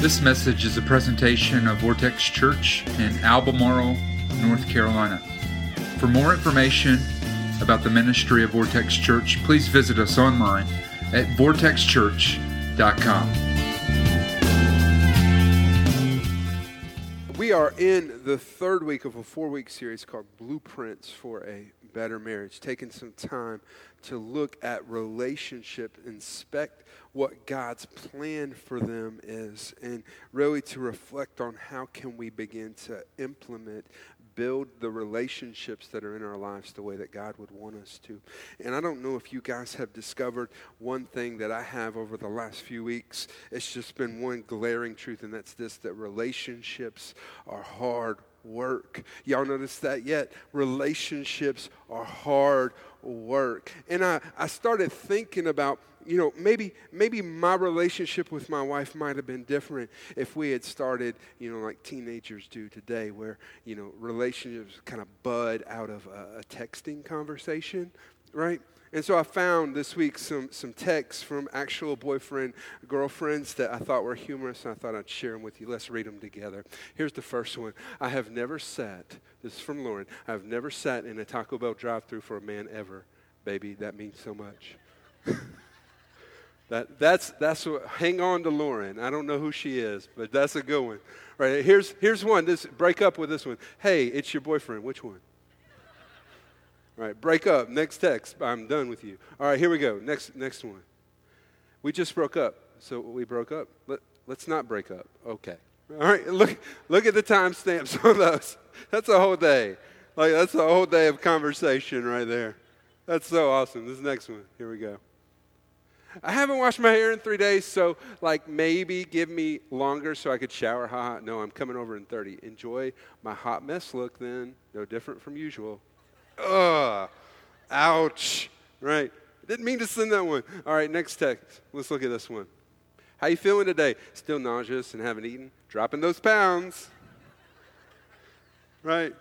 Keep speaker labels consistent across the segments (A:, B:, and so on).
A: This message is a presentation of Vortex Church in Albemarle, North Carolina. For more information about the ministry of Vortex Church, please visit us online at vortexchurch.com.
B: We are in the third week of a four week series called Blueprints for a Better Marriage, taking some time to look at relationship, inspect what God's plan for them is, and really to reflect on how can we begin to implement build the relationships that are in our lives the way that God would want us to. And I don't know if you guys have discovered one thing that I have over the last few weeks. It's just been one glaring truth, and that's this that relationships are hard work. Y'all notice that yet? Relationships are hard work. And I, I started thinking about, you know, maybe maybe my relationship with my wife might have been different if we had started, you know, like teenagers do today, where, you know, relationships kind of bud out of a, a texting conversation, right? And so I found this week some, some texts from actual boyfriend, girlfriends that I thought were humorous, and I thought I'd share them with you. Let's read them together. Here's the first one I have never sat, this is from Lauren, I have never sat in a Taco Bell drive through for a man ever. Baby, that means so much. that, that's, that's what, hang on to Lauren. I don't know who she is, but that's a good one. Right, here's, here's one. This, break up with this one. Hey, it's your boyfriend. Which one? All right, break up. Next text. I'm done with you. All right, here we go. Next, next one. We just broke up. So we broke up. Let, let's not break up. Okay. All right, look, look at the timestamps on those. That's a whole day. Like, that's a whole day of conversation right there. That's so awesome. This next one. Here we go. I haven't washed my hair in three days, so like maybe give me longer so I could shower hot. No, I'm coming over in 30. Enjoy my hot mess look then. No different from usual. Ugh. Ouch. Right. Didn't mean to send that one. All right, next text. Let's look at this one. How you feeling today? Still nauseous and haven't eaten? Dropping those pounds. Right?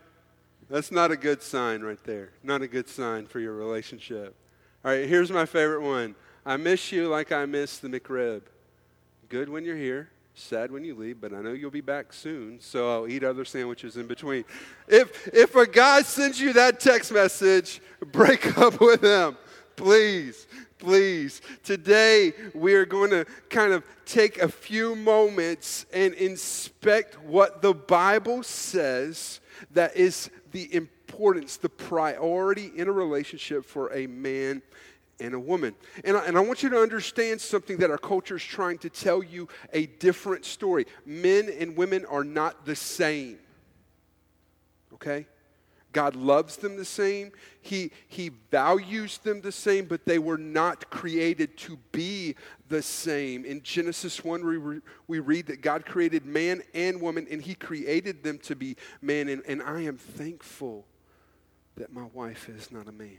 B: That's not a good sign right there. Not a good sign for your relationship. All right, here's my favorite one. I miss you like I miss the McRib. Good when you're here, sad when you leave, but I know you'll be back soon, so I'll eat other sandwiches in between. If, if a guy sends you that text message, break up with him. Please, please. Today, we are going to kind of take a few moments and inspect what the Bible says that is the importance, the priority in a relationship for a man and a woman. And I, and I want you to understand something that our culture is trying to tell you a different story. Men and women are not the same. Okay? God loves them the same. He, he values them the same, but they were not created to be the same. In Genesis 1, we, re, we read that God created man and woman, and He created them to be man. And, and I am thankful that my wife is not a man.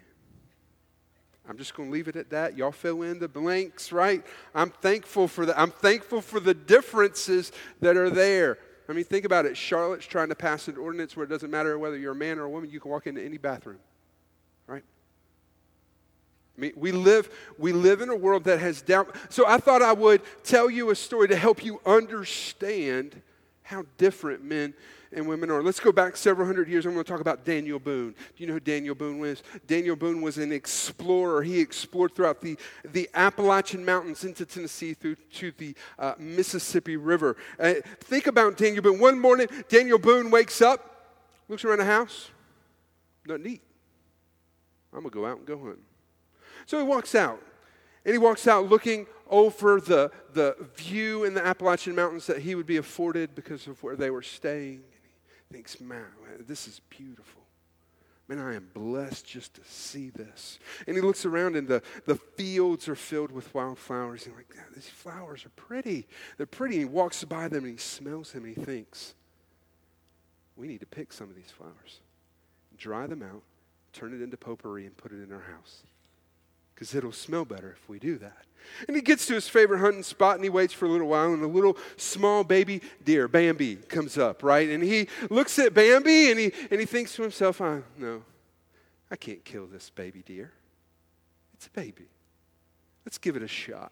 B: I'm just going to leave it at that. Y'all fill in the blanks, right? I'm thankful for that. I'm thankful for the differences that are there. I mean, think about it. Charlotte's trying to pass an ordinance where it doesn't matter whether you're a man or a woman, you can walk into any bathroom, right? I mean, we live, we live in a world that has doubt. So I thought I would tell you a story to help you understand how different men and women are. Let's go back several hundred years. I'm going to talk about Daniel Boone. Do you know who Daniel Boone was? Daniel Boone was an explorer. He explored throughout the, the Appalachian Mountains into Tennessee through to the uh, Mississippi River. Uh, think about Daniel Boone. One morning, Daniel Boone wakes up, looks around the house, nothing to eat. I'm going to go out and go hunting. So he walks out. And he walks out looking over the, the view in the Appalachian Mountains that he would be afforded because of where they were staying thinks, man, this is beautiful. Man, I am blessed just to see this. And he looks around and the, the fields are filled with wildflowers. And like, these flowers are pretty. They're pretty. And he walks by them and he smells them and he thinks, we need to pick some of these flowers, dry them out, turn it into potpourri, and put it in our house. Because it'll smell better if we do that. And he gets to his favorite hunting spot and he waits for a little while, and a little small baby deer, Bambi, comes up, right? And he looks at Bambi and he, and he thinks to himself, oh, no, I can't kill this baby deer. It's a baby. Let's give it a shot.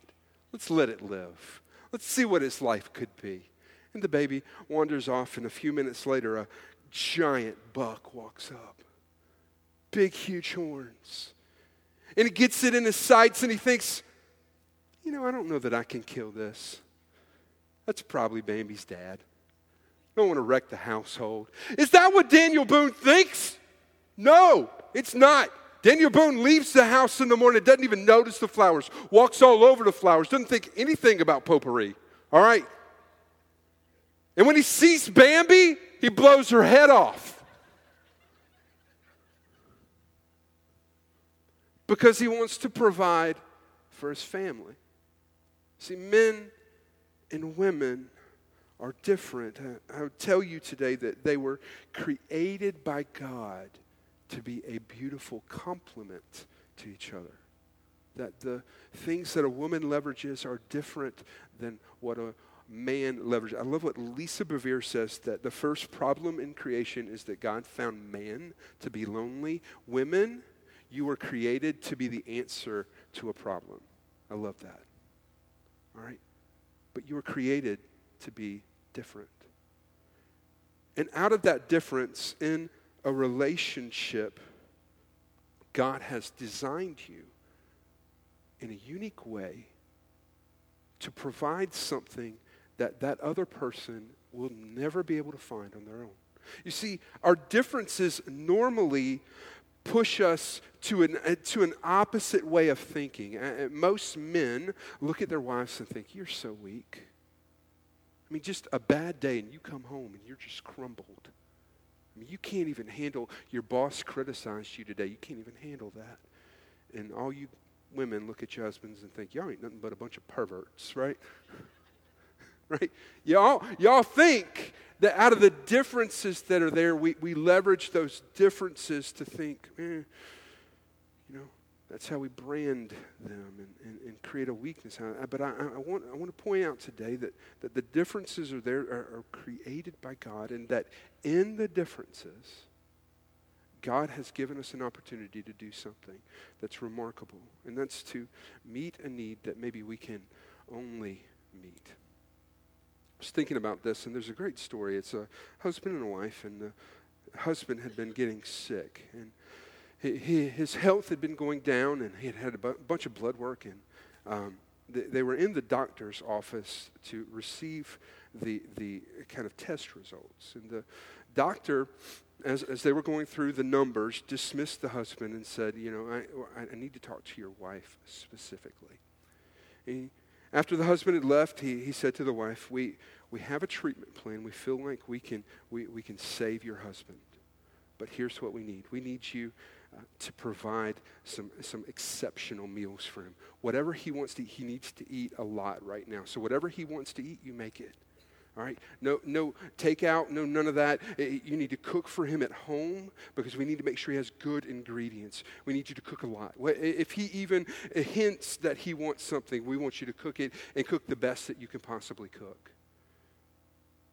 B: Let's let it live. Let's see what its life could be. And the baby wanders off, and a few minutes later, a giant buck walks up. Big, huge horns. And he gets it in his sights, and he thinks, you know, I don't know that I can kill this. That's probably Bambi's dad. I don't want to wreck the household. Is that what Daniel Boone thinks? No, it's not. Daniel Boone leaves the house in the morning, doesn't even notice the flowers, walks all over the flowers, doesn't think anything about potpourri. All right? And when he sees Bambi, he blows her head off. Because he wants to provide for his family. See, men and women are different. I, would tell you today that they were created by God to be a beautiful complement to each other. That the things that a woman leverages are different than what a man leverages. I love what Lisa Bevere says that the first problem in creation is that God found man to be lonely. Women, you were created to be the answer to a problem. I love that. All right? But you were created to be different. And out of that difference in a relationship, God has designed you in a unique way to provide something that that other person will never be able to find on their own. You see, our differences normally push us to an, uh, to an opposite way of thinking. Uh, most men look at their wives and think, You're so weak. I mean, just a bad day and you come home and you're just crumbled. I mean, you can't even handle, your boss criticized you today. You can't even handle that. And all you women look at your husbands and think, y'all ain't nothing but a bunch of perverts, right? right? Y'all, y'all think that out of the differences that are there, we, we leverage those differences to think, eh, you know, that's how we brand them and, and, and create a weakness. But I, I, want, I want to point out today that, that the differences are there, are, are created by God, and that in the differences, God has given us an opportunity to do something that's remarkable, and that's to meet a need that maybe we can only meet. Was thinking about this, and there's a great story. It's a husband and a wife, and the husband had been getting sick, and he, he, his health had been going down, and he had had a bu- bunch of blood work, and um, they, they were in the doctor's office to receive the, the kind of test results. And the doctor, as, as they were going through the numbers, dismissed the husband and said, You know, I, I need to talk to your wife specifically. He, after the husband had left, he, he said to the wife, we, we have a treatment plan. We feel like we can, we, we can save your husband. But here's what we need we need you uh, to provide some, some exceptional meals for him. Whatever he wants to eat, he needs to eat a lot right now. So whatever he wants to eat, you make it. All right? No, no takeout, no none of that. You need to cook for him at home because we need to make sure he has good ingredients. We need you to cook a lot. If he even uh, hints that he wants something, we want you to cook it and cook the best that you can possibly cook.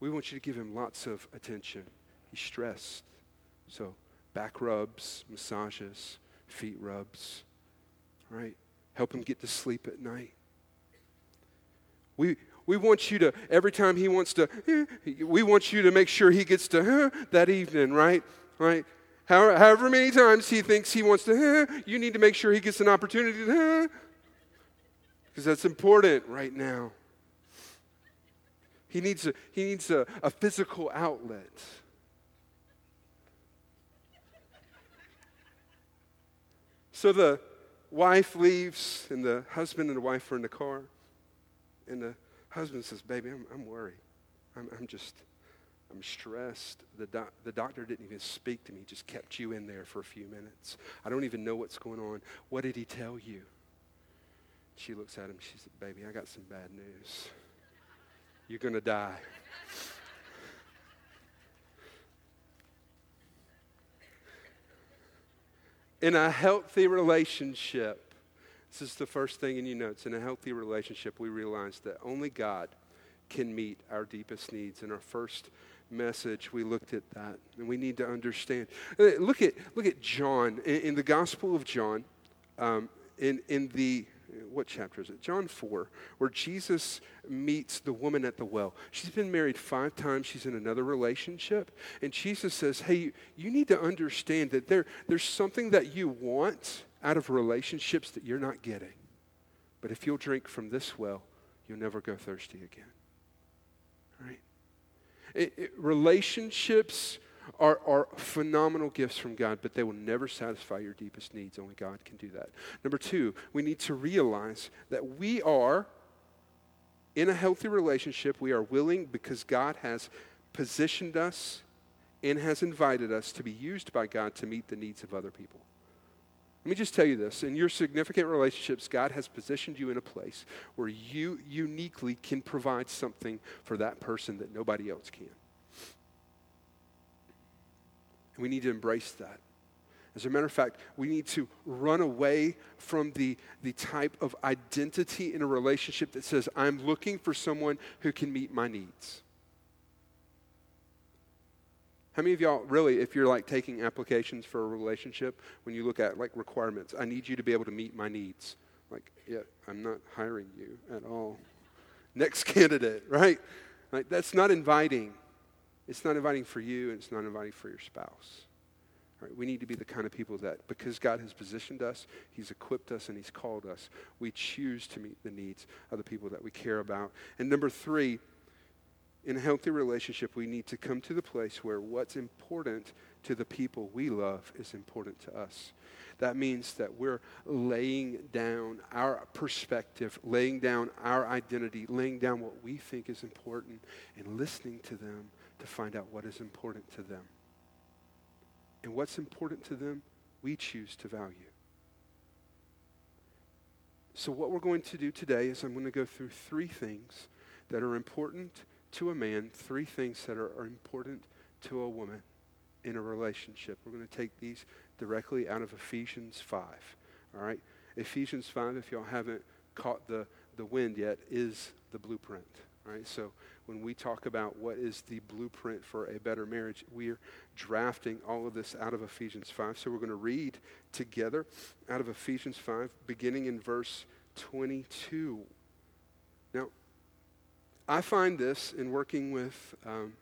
B: We want you to give him lots of attention. He's stressed. So, back rubs, massages, feet rubs, right? Help him get to sleep at night. We, we want you to, every time he wants to, we want you to make sure he gets to that evening, right? Right? However, however many times he thinks he wants to, you need to make sure he gets an opportunity to, because that's important right now. He needs a, he needs a, a physical outlet. So the wife leaves, and the husband and the wife are in the car. And the husband says, Baby, I'm, I'm worried. I'm, I'm, just, I'm stressed. The, doc, the doctor didn't even speak to me, just kept you in there for a few minutes. I don't even know what's going on. What did he tell you? She looks at him. She said, Baby, I got some bad news. You're going to die. in a healthy relationship, this is the first thing in your notes. In a healthy relationship, we realize that only God can meet our deepest needs. In our first message, we looked at that, and we need to understand. Uh, look at, look at John. In, in the Gospel of John, um, in, in the what chapter is it? John 4, where Jesus meets the woman at the well. She's been married five times, she's in another relationship. And Jesus says, Hey, you need to understand that there, there's something that you want out of relationships that you're not getting. But if you'll drink from this well, you'll never go thirsty again. Right? It, it, relationships are, are phenomenal gifts from God, but they will never satisfy your deepest needs. Only God can do that. Number two, we need to realize that we are in a healthy relationship. We are willing because God has positioned us and has invited us to be used by God to meet the needs of other people. Let me just tell you this in your significant relationships, God has positioned you in a place where you uniquely can provide something for that person that nobody else can. And we need to embrace that. As a matter of fact, we need to run away from the, the type of identity in a relationship that says, I'm looking for someone who can meet my needs. How many of y'all really, if you're like taking applications for a relationship, when you look at like requirements, I need you to be able to meet my needs? Like, yeah, I'm not hiring you at all. Next candidate, right? Like, that's not inviting. It's not inviting for you, and it's not inviting for your spouse. Right? We need to be the kind of people that, because God has positioned us, He's equipped us, and He's called us, we choose to meet the needs of the people that we care about. And number three, in a healthy relationship, we need to come to the place where what's important to the people we love is important to us. That means that we're laying down our perspective, laying down our identity, laying down what we think is important, and listening to them to find out what is important to them. And what's important to them, we choose to value. So, what we're going to do today is I'm going to go through three things that are important to a man, three things that are, are important to a woman in a relationship. We're going to take these directly out of Ephesians 5. All right? Ephesians 5, if y'all haven't caught the, the wind yet, is the blueprint. Right? So when we talk about what is the blueprint for a better marriage, we're drafting all of this out of Ephesians 5. So we're going to read together out of Ephesians 5, beginning in verse 22. Now, I find this in working with, um,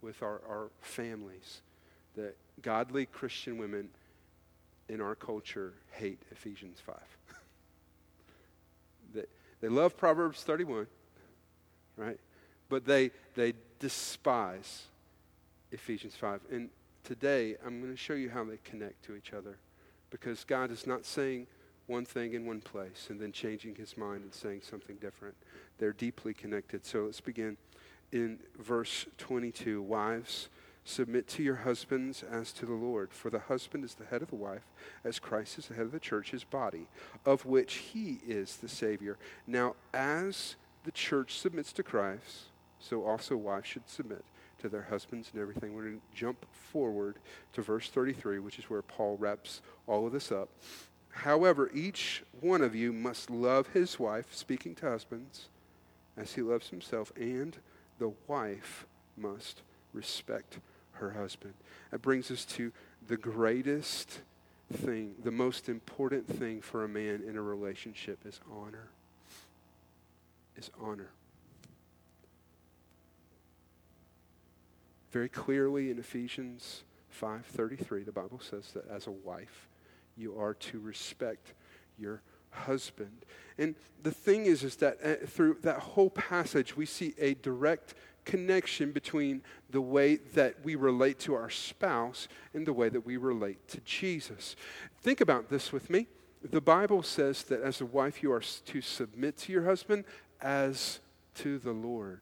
B: with our, our families that godly Christian women in our culture hate Ephesians 5. they, they love Proverbs 31 right? But they, they despise Ephesians 5. And today, I'm going to show you how they connect to each other because God is not saying one thing in one place and then changing his mind and saying something different. They're deeply connected. So let's begin in verse 22. Wives, submit to your husbands as to the Lord. For the husband is the head of the wife, as Christ is the head of the church, his body, of which he is the Savior. Now, as the church submits to Christ, so also wives should submit to their husbands and everything. We're going to jump forward to verse 33, which is where Paul wraps all of this up. However, each one of you must love his wife, speaking to husbands, as he loves himself, and the wife must respect her husband. That brings us to the greatest thing, the most important thing for a man in a relationship is honor is honor. Very clearly in Ephesians 5:33 the Bible says that as a wife you are to respect your husband. And the thing is is that uh, through that whole passage we see a direct connection between the way that we relate to our spouse and the way that we relate to Jesus. Think about this with me. The Bible says that as a wife you are to submit to your husband as to the Lord.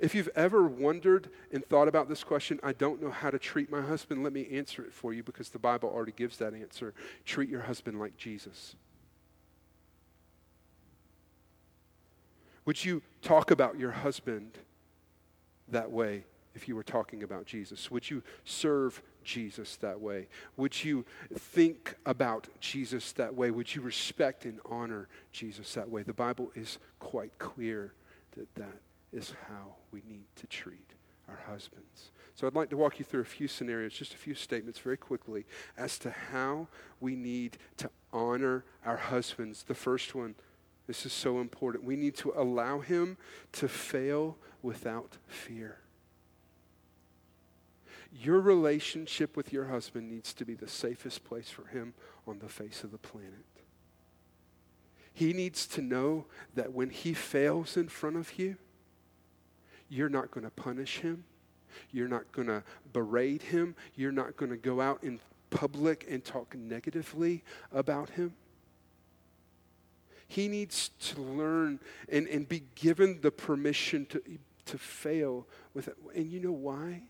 B: If you've ever wondered and thought about this question, I don't know how to treat my husband, let me answer it for you because the Bible already gives that answer. Treat your husband like Jesus. Would you talk about your husband that way if you were talking about Jesus? Would you serve Jesus that way? Would you think about Jesus that way? Would you respect and honor Jesus that way? The Bible is quite clear that that is how we need to treat our husbands. So I'd like to walk you through a few scenarios, just a few statements very quickly as to how we need to honor our husbands. The first one This is so important. We need to allow him to fail without fear. Your relationship with your husband needs to be the safest place for him on the face of the planet. He needs to know that when he fails in front of you, you're not going to punish him. You're not going to berate him. You're not going to go out in public and talk negatively about him. He needs to learn and, and be given the permission to, to fail with it. And you know why?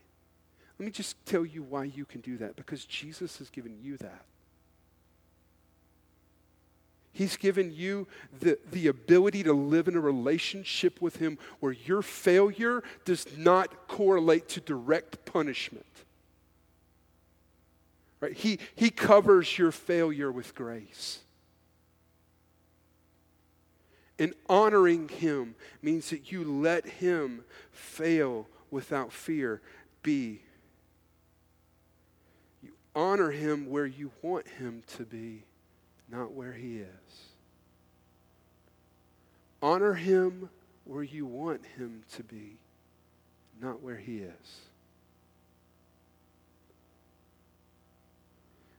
B: Let me just tell you why you can do that. Because Jesus has given you that. He's given you the, the ability to live in a relationship with Him where your failure does not correlate to direct punishment. Right? He, he covers your failure with grace. And honoring Him means that you let Him fail without fear. Be. You honor Him where you want Him to be not where He is. Honor Him where you want Him to be, not where He is.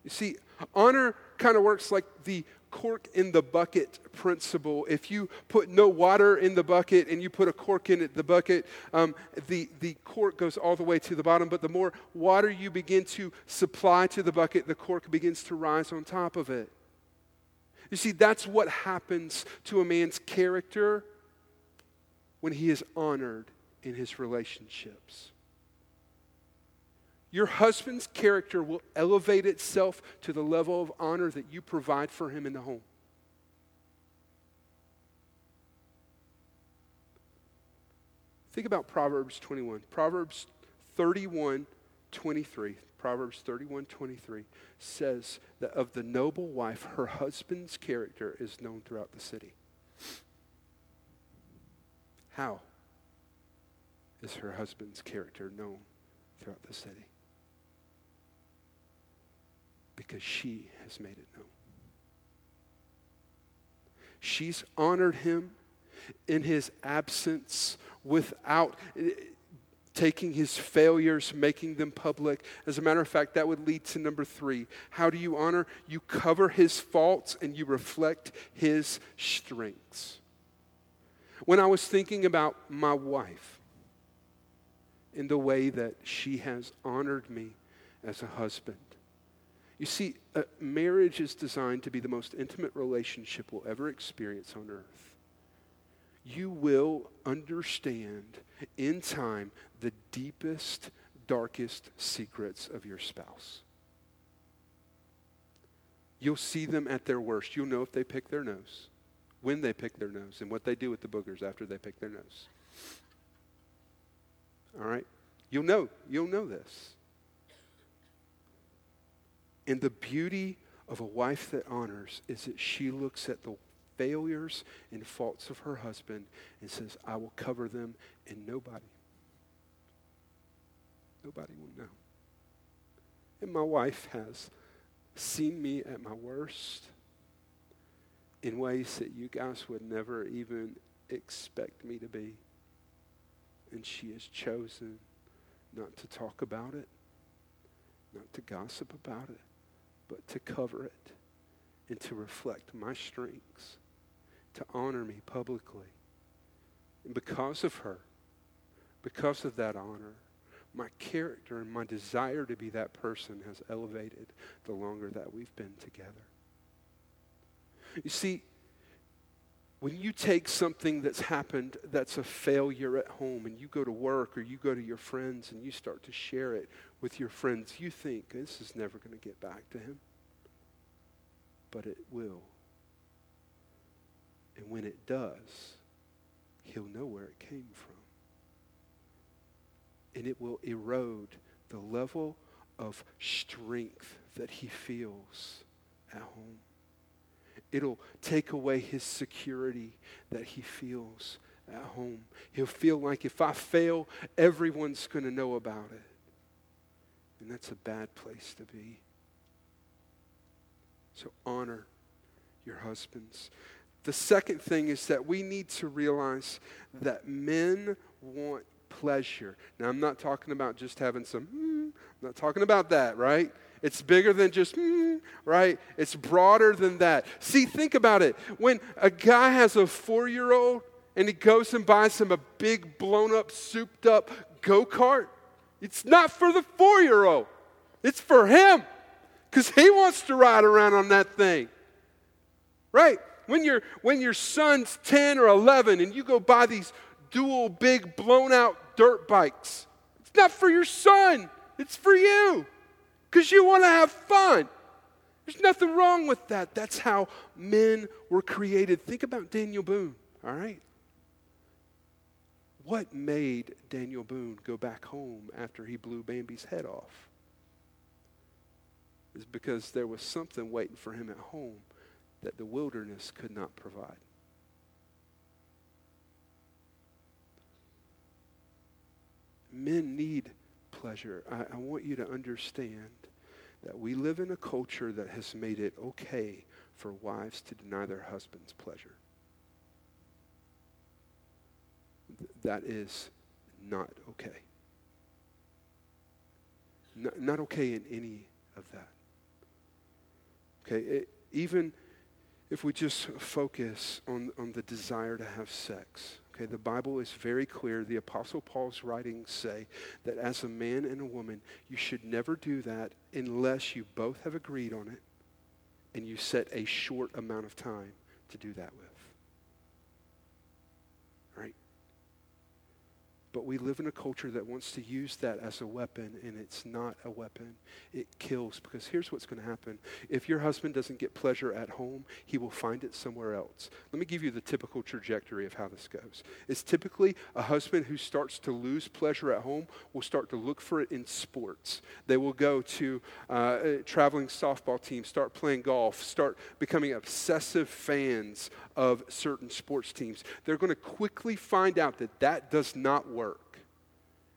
B: You see, honor kind of works like the cork in the bucket principle. If you put no water in the bucket and you put a cork in it, the bucket, um, the, the cork goes all the way to the bottom. But the more water you begin to supply to the bucket, the cork begins to rise on top of it. You see, that's what happens to a man's character when he is honored in his relationships. Your husband's character will elevate itself to the level of honor that you provide for him in the home. Think about Proverbs 21. Proverbs 31 23. Proverbs 31 23 says that of the noble wife, her husband's character is known throughout the city. How is her husband's character known throughout the city? Because she has made it known. She's honored him in his absence without taking his failures, making them public. As a matter of fact, that would lead to number three. How do you honor? You cover his faults and you reflect his strengths. When I was thinking about my wife in the way that she has honored me as a husband, you see, marriage is designed to be the most intimate relationship we'll ever experience on earth you will understand in time the deepest, darkest secrets of your spouse. You'll see them at their worst. You'll know if they pick their nose, when they pick their nose, and what they do with the boogers after they pick their nose. All right? You'll know. You'll know this. And the beauty of a wife that honors is that she looks at the failures and faults of her husband and says, I will cover them and nobody, nobody will know. And my wife has seen me at my worst in ways that you guys would never even expect me to be. And she has chosen not to talk about it, not to gossip about it, but to cover it and to reflect my strengths to honor me publicly. And because of her, because of that honor, my character and my desire to be that person has elevated the longer that we've been together. You see, when you take something that's happened that's a failure at home and you go to work or you go to your friends and you start to share it with your friends, you think this is never going to get back to him. But it will. And when it does, he'll know where it came from. And it will erode the level of strength that he feels at home. It'll take away his security that he feels at home. He'll feel like if I fail, everyone's going to know about it. And that's a bad place to be. So honor your husbands. The second thing is that we need to realize that men want pleasure. Now, I'm not talking about just having some, mm, I'm not talking about that, right? It's bigger than just, mm, right? It's broader than that. See, think about it. When a guy has a four year old and he goes and buys him a big, blown up, souped up go kart, it's not for the four year old, it's for him because he wants to ride around on that thing, right? When, you when your son's 10 or 11 and you go buy these dual big blown out dirt bikes, it's not for your son, it's for you because you want to have fun. There's nothing wrong with that. That's how men were created. Think about Daniel Boone, all right? What made Daniel Boone go back home after he blew Bambi's head off? Is because there was something waiting for him at home that the wilderness could not provide. Men need pleasure. I, I, want you to understand that we live in a culture that has made it okay for wives to deny their husbands pleasure. Th- that is not okay. Not, not okay in any of that. Okay, it, even if we just focus on, on the desire to have sex. Okay, the Bible is very clear. The Apostle Paul's writings say that as a man and a woman, you should never do that unless you both have agreed on it and you set a short amount of time to do that with. But we live in a culture that wants to use that as a weapon, and it's not a weapon. It kills. Because here's what's going to happen if your husband doesn't get pleasure at home, he will find it somewhere else. Let me give you the typical trajectory of how this goes. It's typically a husband who starts to lose pleasure at home will start to look for it in sports. They will go to uh, traveling softball teams, start playing golf, start becoming obsessive fans of certain sports teams. They're going to quickly find out that that does not work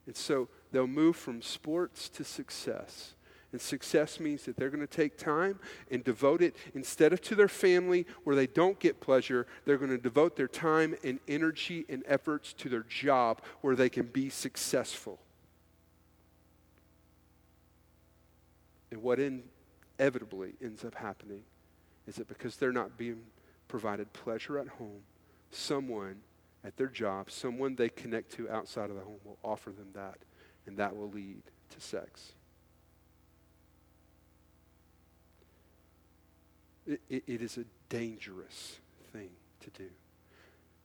B: and so they'll move from sports to success. And success means that they're going to take time and devote it instead of to their family where they don't get pleasure, they're going to devote their time and energy and efforts to their job where they can be successful. And what inevitably ends up happening is that because they're not being provided pleasure at home, someone at their job, someone they connect to outside of the home will offer them that, and that will lead to sex. It, it, it is a dangerous thing to do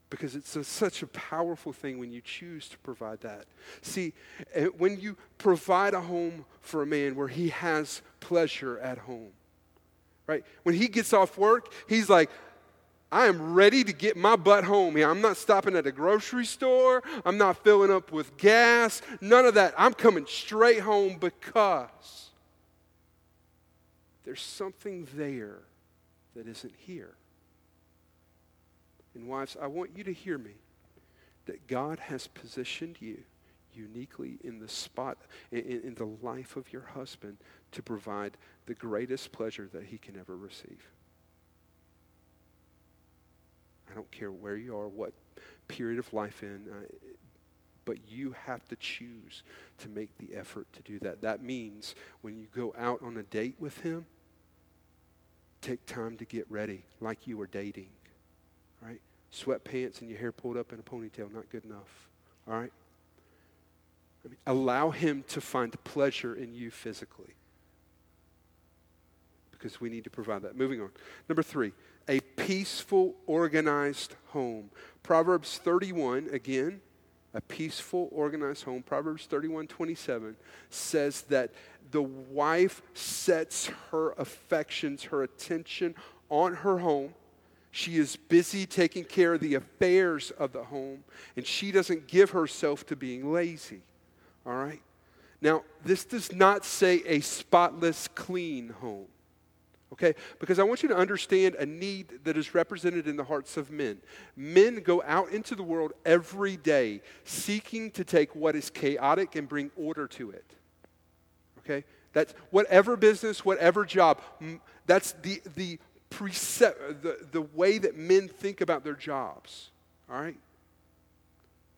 B: because it's a, such a powerful thing when you choose to provide that. See, eh, when you provide a home for a man where he has pleasure at home, right? When he gets off work, he's like, I am ready to get my butt home here. I'm not stopping at a grocery store. I'm not filling up with gas. None of that. I'm coming straight home because there's something there that isn't here. And, wives, I want you to hear me that God has positioned you uniquely in the spot, in, in the life of your husband, to provide the greatest pleasure that he can ever receive. I don't care where you are, what period of life in, uh, but you have to choose to make the effort to do that. That means when you go out on a date with him, take time to get ready like you were dating, right? Sweatpants and your hair pulled up in a ponytail, not good enough, all right? I mean, allow him to find pleasure in you physically because we need to provide that. Moving on. Number three, a peaceful, organized home. Proverbs 31, again, a peaceful, organized home. Proverbs 31, 27 says that the wife sets her affections, her attention on her home. She is busy taking care of the affairs of the home, and she doesn't give herself to being lazy. All right? Now, this does not say a spotless, clean home okay? Because I want you to understand a need that is represented in the hearts of men. Men go out into the world every day seeking to take what is chaotic and bring order to it, okay? That's whatever business, whatever job, that's the, the precept, the, the way that men think about their jobs. All right?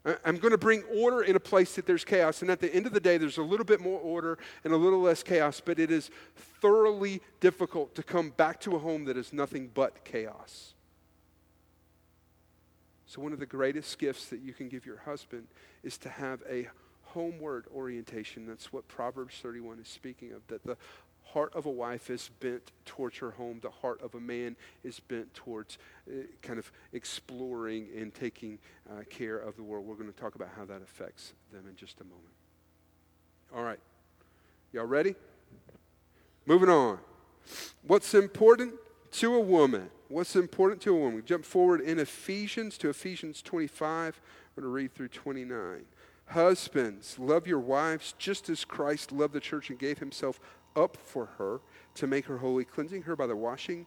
B: Uh, I'm going to bring order in a place that there's chaos. And at the end of the day, there's a little bit more order and a little less chaos, but it is thoroughly difficult to come back to a home that is nothing but chaos. So, one of the greatest gifts that you can give your husband is to have a homeward orientation. That's what Proverbs 31 is speaking of, that the heart of a wife is bent towards her home. The heart of a man is bent towards uh, kind of exploring and taking uh, care of the world. We're going to talk about how that affects them in just a moment. All right. Y'all ready? Moving on. What's important to a woman? What's important to a woman? Jump forward in Ephesians to Ephesians 25. I'm going to read through 29. Husbands, love your wives just as Christ loved the church and gave himself up for her to make her holy, cleansing her by the washing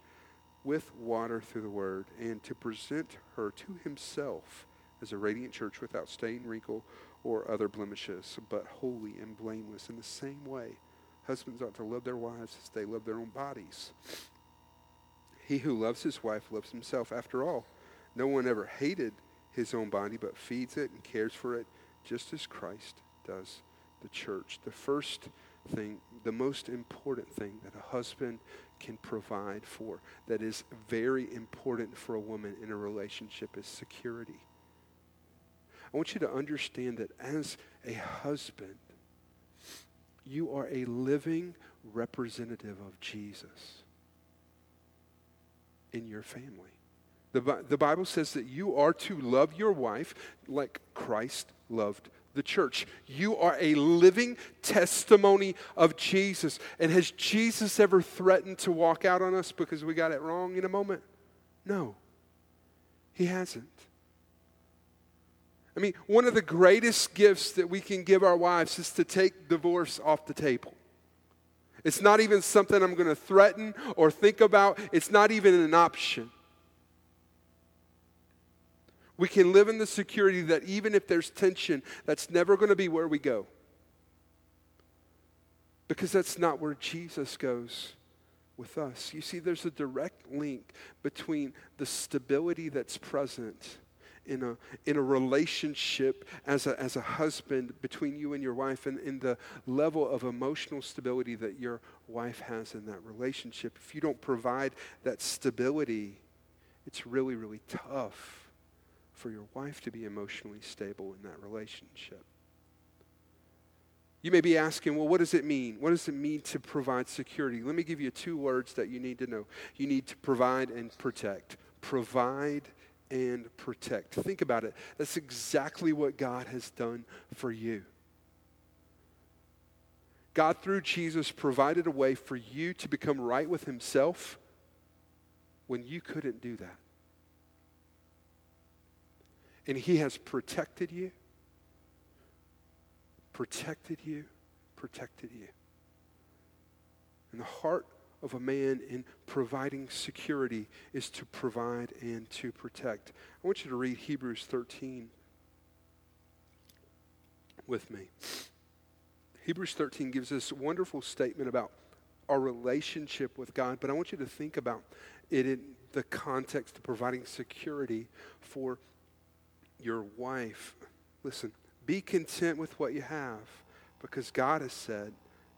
B: with water through the word, and to present her to himself as a radiant church without stain, wrinkle, or other blemishes, but holy and blameless. In the same way, husbands ought to love their wives as they love their own bodies. He who loves his wife loves himself. After all, no one ever hated his own body, but feeds it and cares for it, just as Christ does the church. The first thing, the most important thing that a husband can provide for, that is very important for a woman in a relationship, is security. I want you to understand that as a husband, you are a living representative of Jesus in your family. The, the Bible says that you are to love your wife like Christ loved the church. You are a living testimony of Jesus. And has Jesus ever threatened to walk out on us because we got it wrong in a moment? No, he hasn't. I mean, one of the greatest gifts that we can give our wives is to take divorce off the table. It's not even something I'm going to threaten or think about, it's not even an option we can live in the security that even if there's tension, that's never going to be where we go. Because that's not where Jesus goes with us. You see, there's a direct link between the stability that's present in a, in a relationship as a, as a husband between you and your wife and in the level of emotional stability that your wife has in that relationship. If you don't provide that stability, it's really, really tough for your wife to be emotionally stable in that relationship. You may be asking, well, what does it mean? What does it mean to provide security? Let me give you two words that you need to know. You need to provide and protect. Provide and protect. Think about it. That's exactly what God has done for you. God, through Jesus, provided a way for you to become right with Himself when you couldn't do that and He has protected you, protected you, protected you. And the heart of a man in providing security is to provide and to protect. I want you to read Hebrews 13 with me. Hebrews 13 gives us a wonderful statement about our relationship with God, but I want you to think about it in the context of providing security for your wife. Listen, be content with what you have because God has said,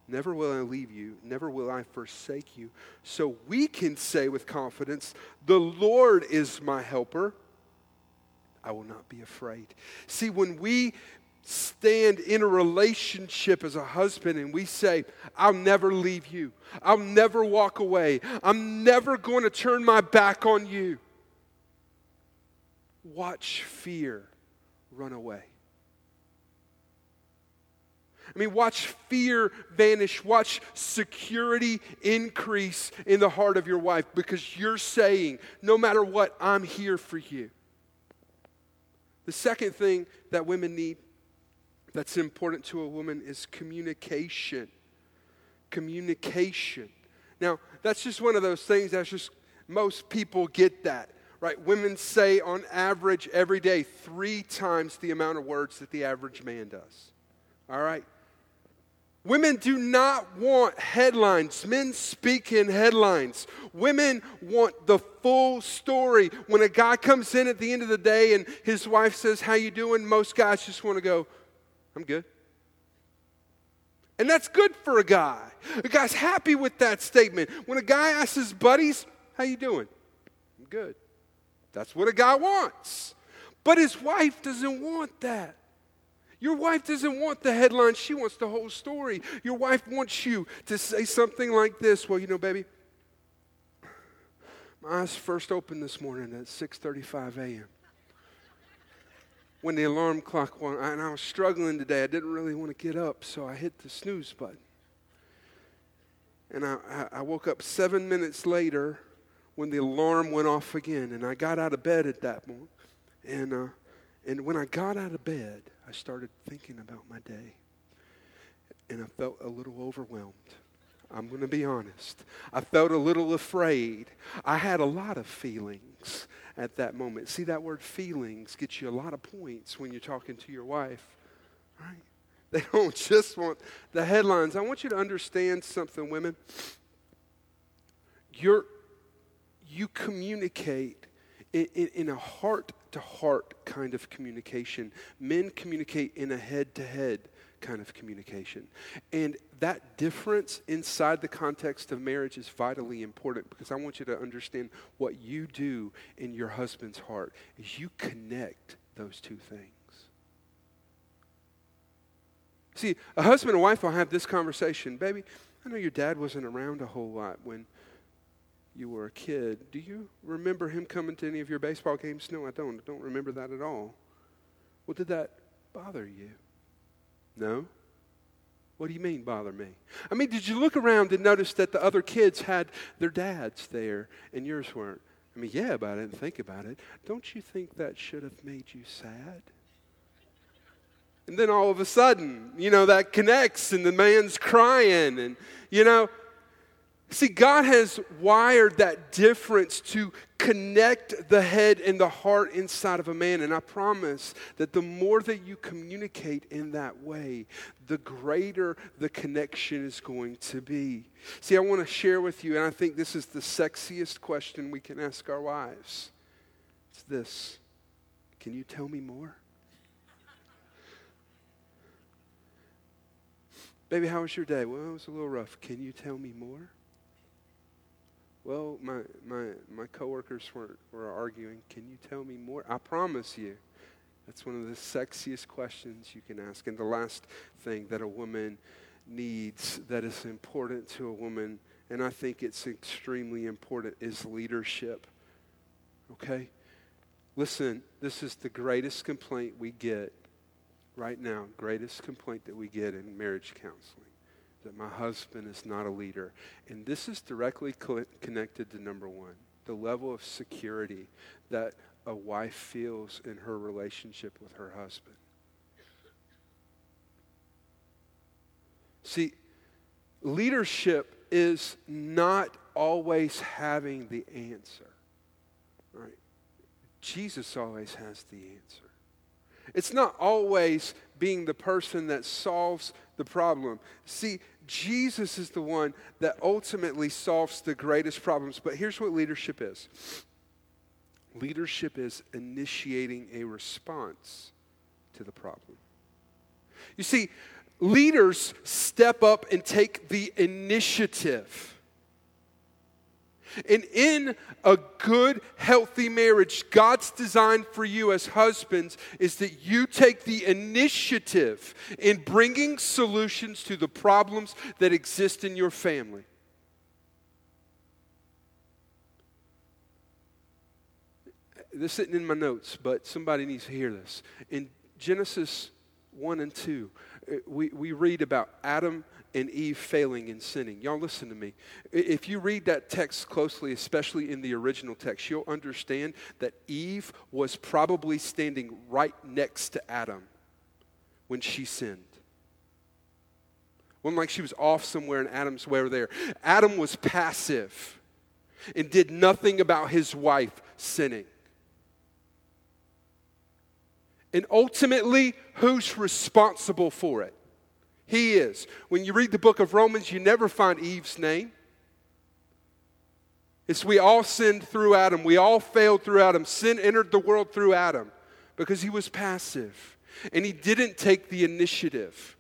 B: Never will I leave you, never will I forsake you. So we can say with confidence, The Lord is my helper. I will not be afraid. See, when we stand in a relationship as a husband and we say, I'll never leave you, I'll never walk away, I'm never going to turn my back on you watch fear run away. I mean, watch fear vanish. Watch security increase in the heart of your wife because you're saying, no matter what, I'm here for you. The second thing that women need that's important to a woman is communication. Communication. Now, that's just one of those things that's just, most people get that right? Women say on average every day three times the amount of words that the average man does. All right? Women do not want headlines. Men speak in headlines. Women want the full story. When a guy comes in at the end of the day and his wife says, "How you doing?" most guys just want to go, "I'm good." And that's good for a guy. A guy's happy with that statement. When a guy asks his buddies, "How you doing?" "I'm good." That's what a guy wants. But his wife doesn't want that. Your wife doesn't want the headline, she wants the whole story. Your wife wants you to say something like this Well, you know, baby, my eyes first opened this morning at 6:35 a.m. When the alarm clock went, and I was struggling today. I didn't really want to get up, so I hit the snooze button. And I, I woke up seven minutes later when the alarm went off again, and I got out of bed at that moment. And, uh, and when I got out of bed, I started thinking about my day. And I felt a little overwhelmed. I'm going to be honest. I felt a little afraid. I had a lot of feelings at that moment. See, that word feelings gets you a lot of points when you're talking to your wife, right? They don't just want the headlines. I want you to understand something, women. You're, you communicate in, a heart to heart kind of communication. Men communicate in a head to head kind of communication. And that difference inside the context of marriage is vitally important because I want you to understand what you do in your husband's heart is you connect those two things. See, a husband and wife will have this conversation. Baby, I know your dad wasn't around a whole lot when you were a kid. Do you remember him coming to any of your baseball games? No, I don't. I don't remember that at all. Well, did that bother you? No? What do you mean, bother me? I mean, did you look around and notice that the other kids had their dads there and yours weren't? I mean, yeah, but I didn't think about it. Don't you think that should have made you sad? And then all of a sudden, you know, that connects and the man's crying and, you know, See, God has wired that difference to connect the head and the heart inside of a man. And I promise that the more that you communicate in that way, the greater the connection is going to be. See, I want to share with you, and I think this is the sexiest question we can ask our wives. It's this Can you tell me more? Baby, how was your day? Well, it was a little rough. Can you tell me more? Well, my, my, my coworkers were, were arguing. Can you tell me more? I promise you. That's one of the sexiest questions you can ask. And the last thing that a woman needs that is important to a woman, and I think it's extremely important, is leadership. Okay? Listen, this is the greatest complaint we get right now, greatest complaint that we get in marriage counseling that my husband is not a leader. And this is directly co- connected to number one the level of security that a wife feels in her relationship with her husband. See, leadership is not always having the answer. Right? Jesus always has the answer. It's not always being the person that solves the problem. See, Jesus is the one that ultimately solves the greatest problems. But here's what leadership is leadership is initiating a response to the problem. You see, leaders step up and take the initiative. And in a good, healthy marriage, God's design for you as husbands is that you take the initiative in bringing solutions to the problems that exist in your family. This isn't in my notes, but somebody needs to hear this. In Genesis 1 and 2, uh, we, we read about Adam and Eve failing and sinning. Y'all listen to me. If you read that text closely, especially in the original text, you'll understand that Eve was probably standing right next to Adam when she sinned. Wasn't like she was off somewhere and Adam's over there. Adam was passive and did nothing about his wife sinning. And ultimately, who's responsible for it? He is. When you read the book of Romans, you never find Eve's name. It's we all sinned through Adam. We all failed through Adam. Sin entered the world through Adam because he was passive and he didn't take the initiative.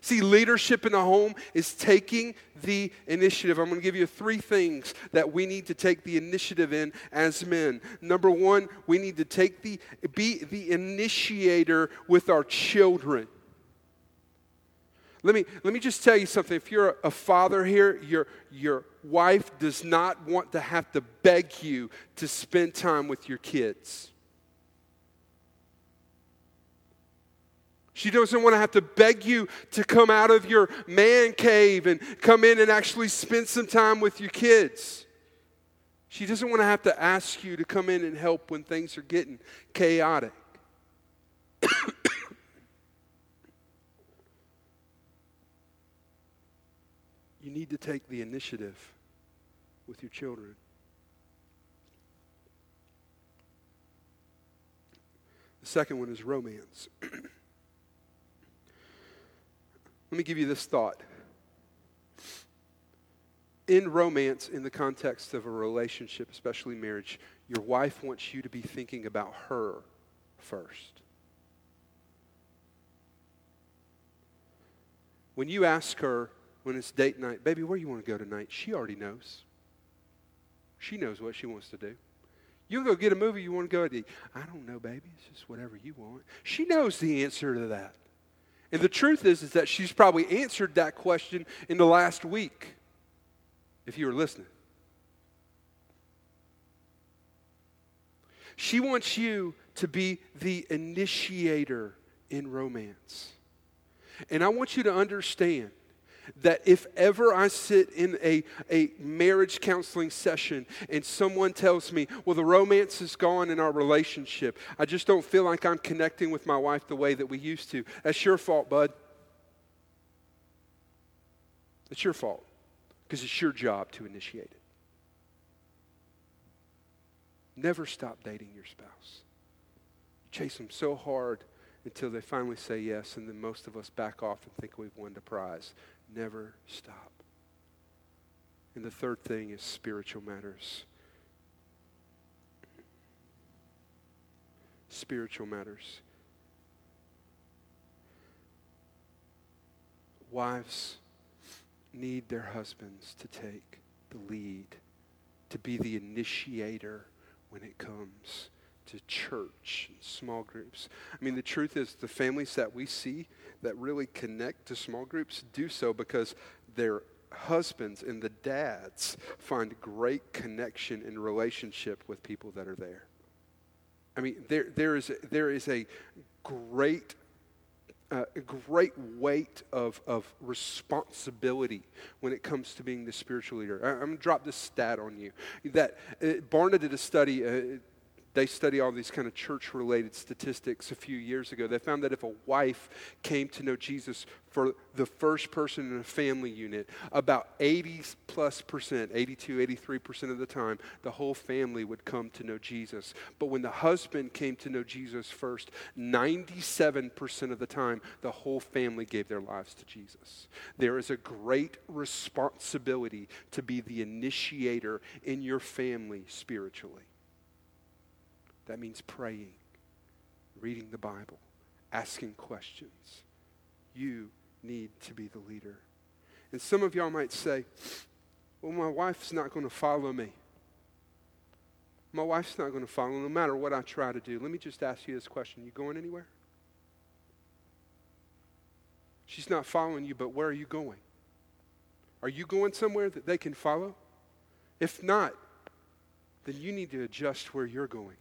B: See, leadership in a home is taking the initiative. I'm going to give you three things that we need to take the initiative in as men. Number one, we need to take the be the initiator with our children. Let me, let me just tell you something. If you're a father here, your, your wife does not want to have to beg you to spend time with your kids. She doesn't want to have to beg you to come out of your man cave and come in and actually spend some time with your kids. She doesn't want to have to ask you to come in and help when things are getting chaotic. you need to take the initiative with your children. The second one is romance. Let me give you this thought. In romance, in the context of a relationship, especially marriage, your wife wants you to be thinking about her first. When you ask her when it's date night, baby, where you want to go tonight? She already knows. She knows what she wants to do. You go get a movie you want to go to. I don't know, baby. It's just whatever you want. She knows the answer to that. And the truth is, is that she's probably answered that question in the last week, if you were listening. She wants you to be the initiator in romance. And I want you to understand that if ever I sit in a, a marriage counseling session and someone tells me, well, the romance is gone in our relationship, I just don't feel like I'm connecting with my wife the way that we used to, that's your fault, bud. It's your fault because it's your job to initiate it. Never stop dating your spouse. Chase them so hard until they finally say yes, and then most of us back off and think we've won the prize never stop. And the third thing is spiritual matters. Spiritual matters. Wives need their husbands to take the lead, to be the initiator when it comes to church and small groups. I mean, the truth is, the families that we see that really connect to small groups do so because their husbands and the dads find great connection and relationship with people that are there. I mean, there, there, is, there is a great uh, a great weight of, of responsibility when it comes to being the spiritual leader. I, am going to drop this stat on you. That uh, Barna did a study, uh, they study all these kind of church related statistics a few years ago. They found that if a wife came to know Jesus for the first person in a family unit, about 80 plus percent, 82, 83 percent of the time, the whole family would come to know Jesus. But when the husband came to know Jesus first, 97 percent of the time, the whole family gave their lives to Jesus. There is a great responsibility to be the initiator in your family spiritually. That means praying, reading the Bible, asking questions. You need to be the leader. And some of y'all might say, well, my wife's not going to follow me. My wife's not going to follow no matter what I try to do. Let me just ask you this question You going anywhere? She's not following you, but where are you going? Are you going somewhere that they can follow? If not, then you need to adjust where you're going.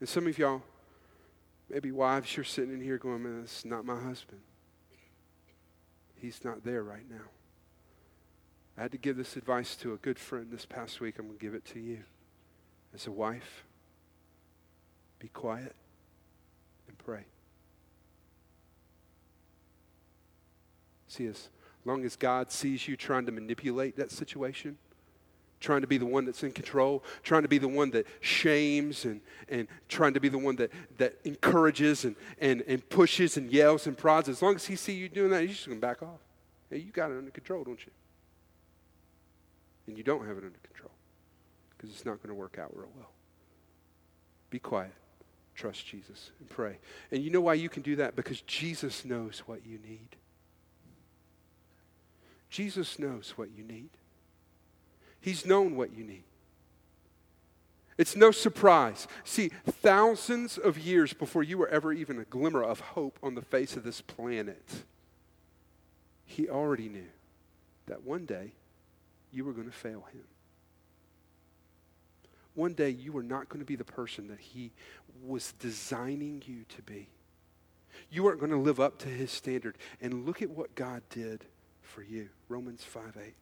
B: And some of y'all, maybe wives, you're sitting in here going, man, that's not my husband. He's not there right now. I had to give this advice to a good friend this past week. I'm going to give it to you. As a wife, be quiet and pray. See, as long as God sees you trying to manipulate that situation, trying to be the one that's in control, trying to be the one that shames and, and trying to be the one that, that encourages and, and, and pushes and yells and prods. As long as he see you doing that, he's just going to back off. Hey, you got it under control, don't you? And you don't have it under control because it's not going to work out real well. Be quiet. Trust Jesus and pray. And you know why you can do that? Because Jesus knows what you need. Jesus knows what you need. He's known what you need. It's no surprise. See, thousands of years before you were ever even a glimmer of hope on the face of this planet, He already knew that one day you were going to fail Him. One day you were not going to be the person that He was designing you to be. You weren't going to live up to His standard. And look at what God did for you. Romans 5 8.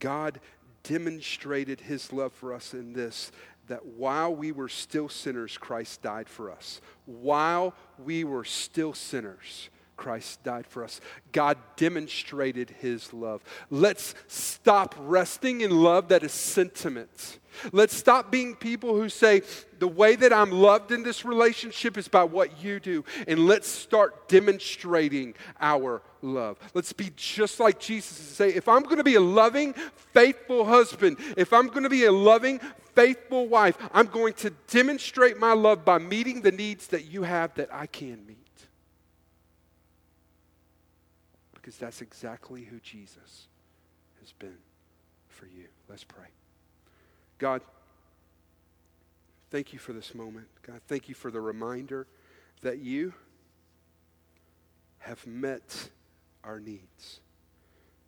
B: God demonstrated his love for us in this that while we were still sinners, Christ died for us. While we were still sinners, Christ died for us. God demonstrated his love. Let's stop resting in love that is sentiment. Let's stop being people who say, the way that I'm loved in this relationship is by what you do. And let's start demonstrating our love. Let's be just like Jesus and say, if I'm going to be a loving, faithful husband, if I'm going to be a loving, faithful wife, I'm going to demonstrate my love by meeting the needs that you have that I can meet. Because that's exactly who Jesus has been for you. Let's pray. God, thank you for this moment. God, thank you for the reminder that you have met our needs.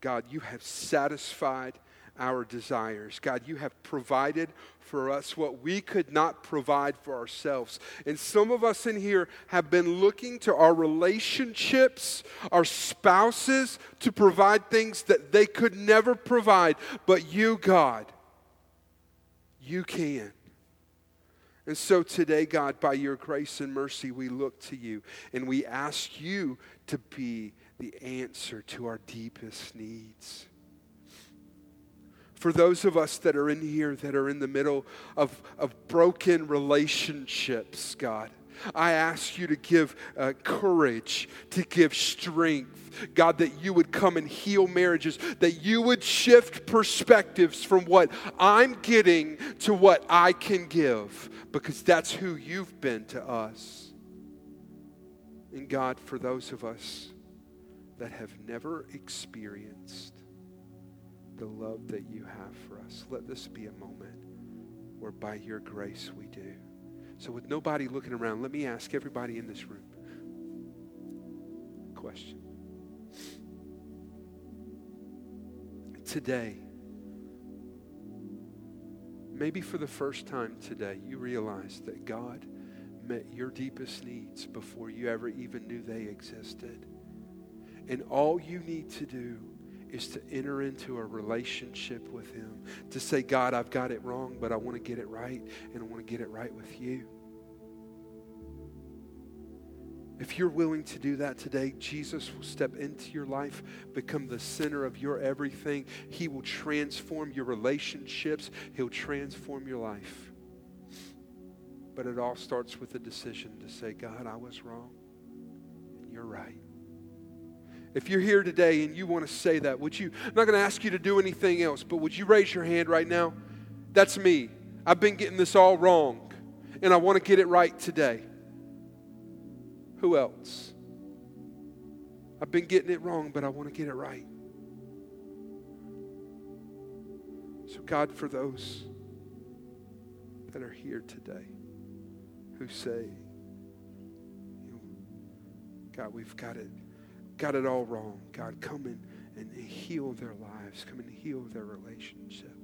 B: God, you have satisfied our desires. God, you have provided for us what we could not provide for ourselves. And some of us in here have been looking to our relationships, our spouses, to provide things that they could never provide. But you, God, you can. And so today, God, by your grace and mercy, we look to you and we ask you to be the answer to our deepest needs for those of us that are in here that are in the middle of, of broken relationships, God. I ask you to give uh, courage, to give strength. God, that you would come and heal marriages, that you would shift perspectives from what I'm getting to what I can give, because that's who you've been to us. And God, for those of us that have never experienced the love that you have for us. Let this be a moment where by your grace we do. So, with nobody looking around, let me ask everybody in this room a question. Today, maybe for the first time today, you realize that God met your deepest needs before you ever even knew they existed. And all you need to do is to enter into a relationship with Him. To say, God, I've got it wrong, but I want to get it right, and I want to get it right with you. If you're willing to do that today, Jesus will step into your life, become the center of your everything. He will transform your relationships, He'll transform your life. But it all starts with a decision to say, God, I was wrong, and you're right. If you're here today and you want to say that, would you? I'm not going to ask you to do anything else, but would you raise your hand right now? That's me. I've been getting this all wrong, and I want to get it right today. Who else? I've been getting it wrong, but I want to get it right. So, God, for those that are here today who say, God, we've got it got it all wrong. God, come in and heal their lives, come and heal their relationships.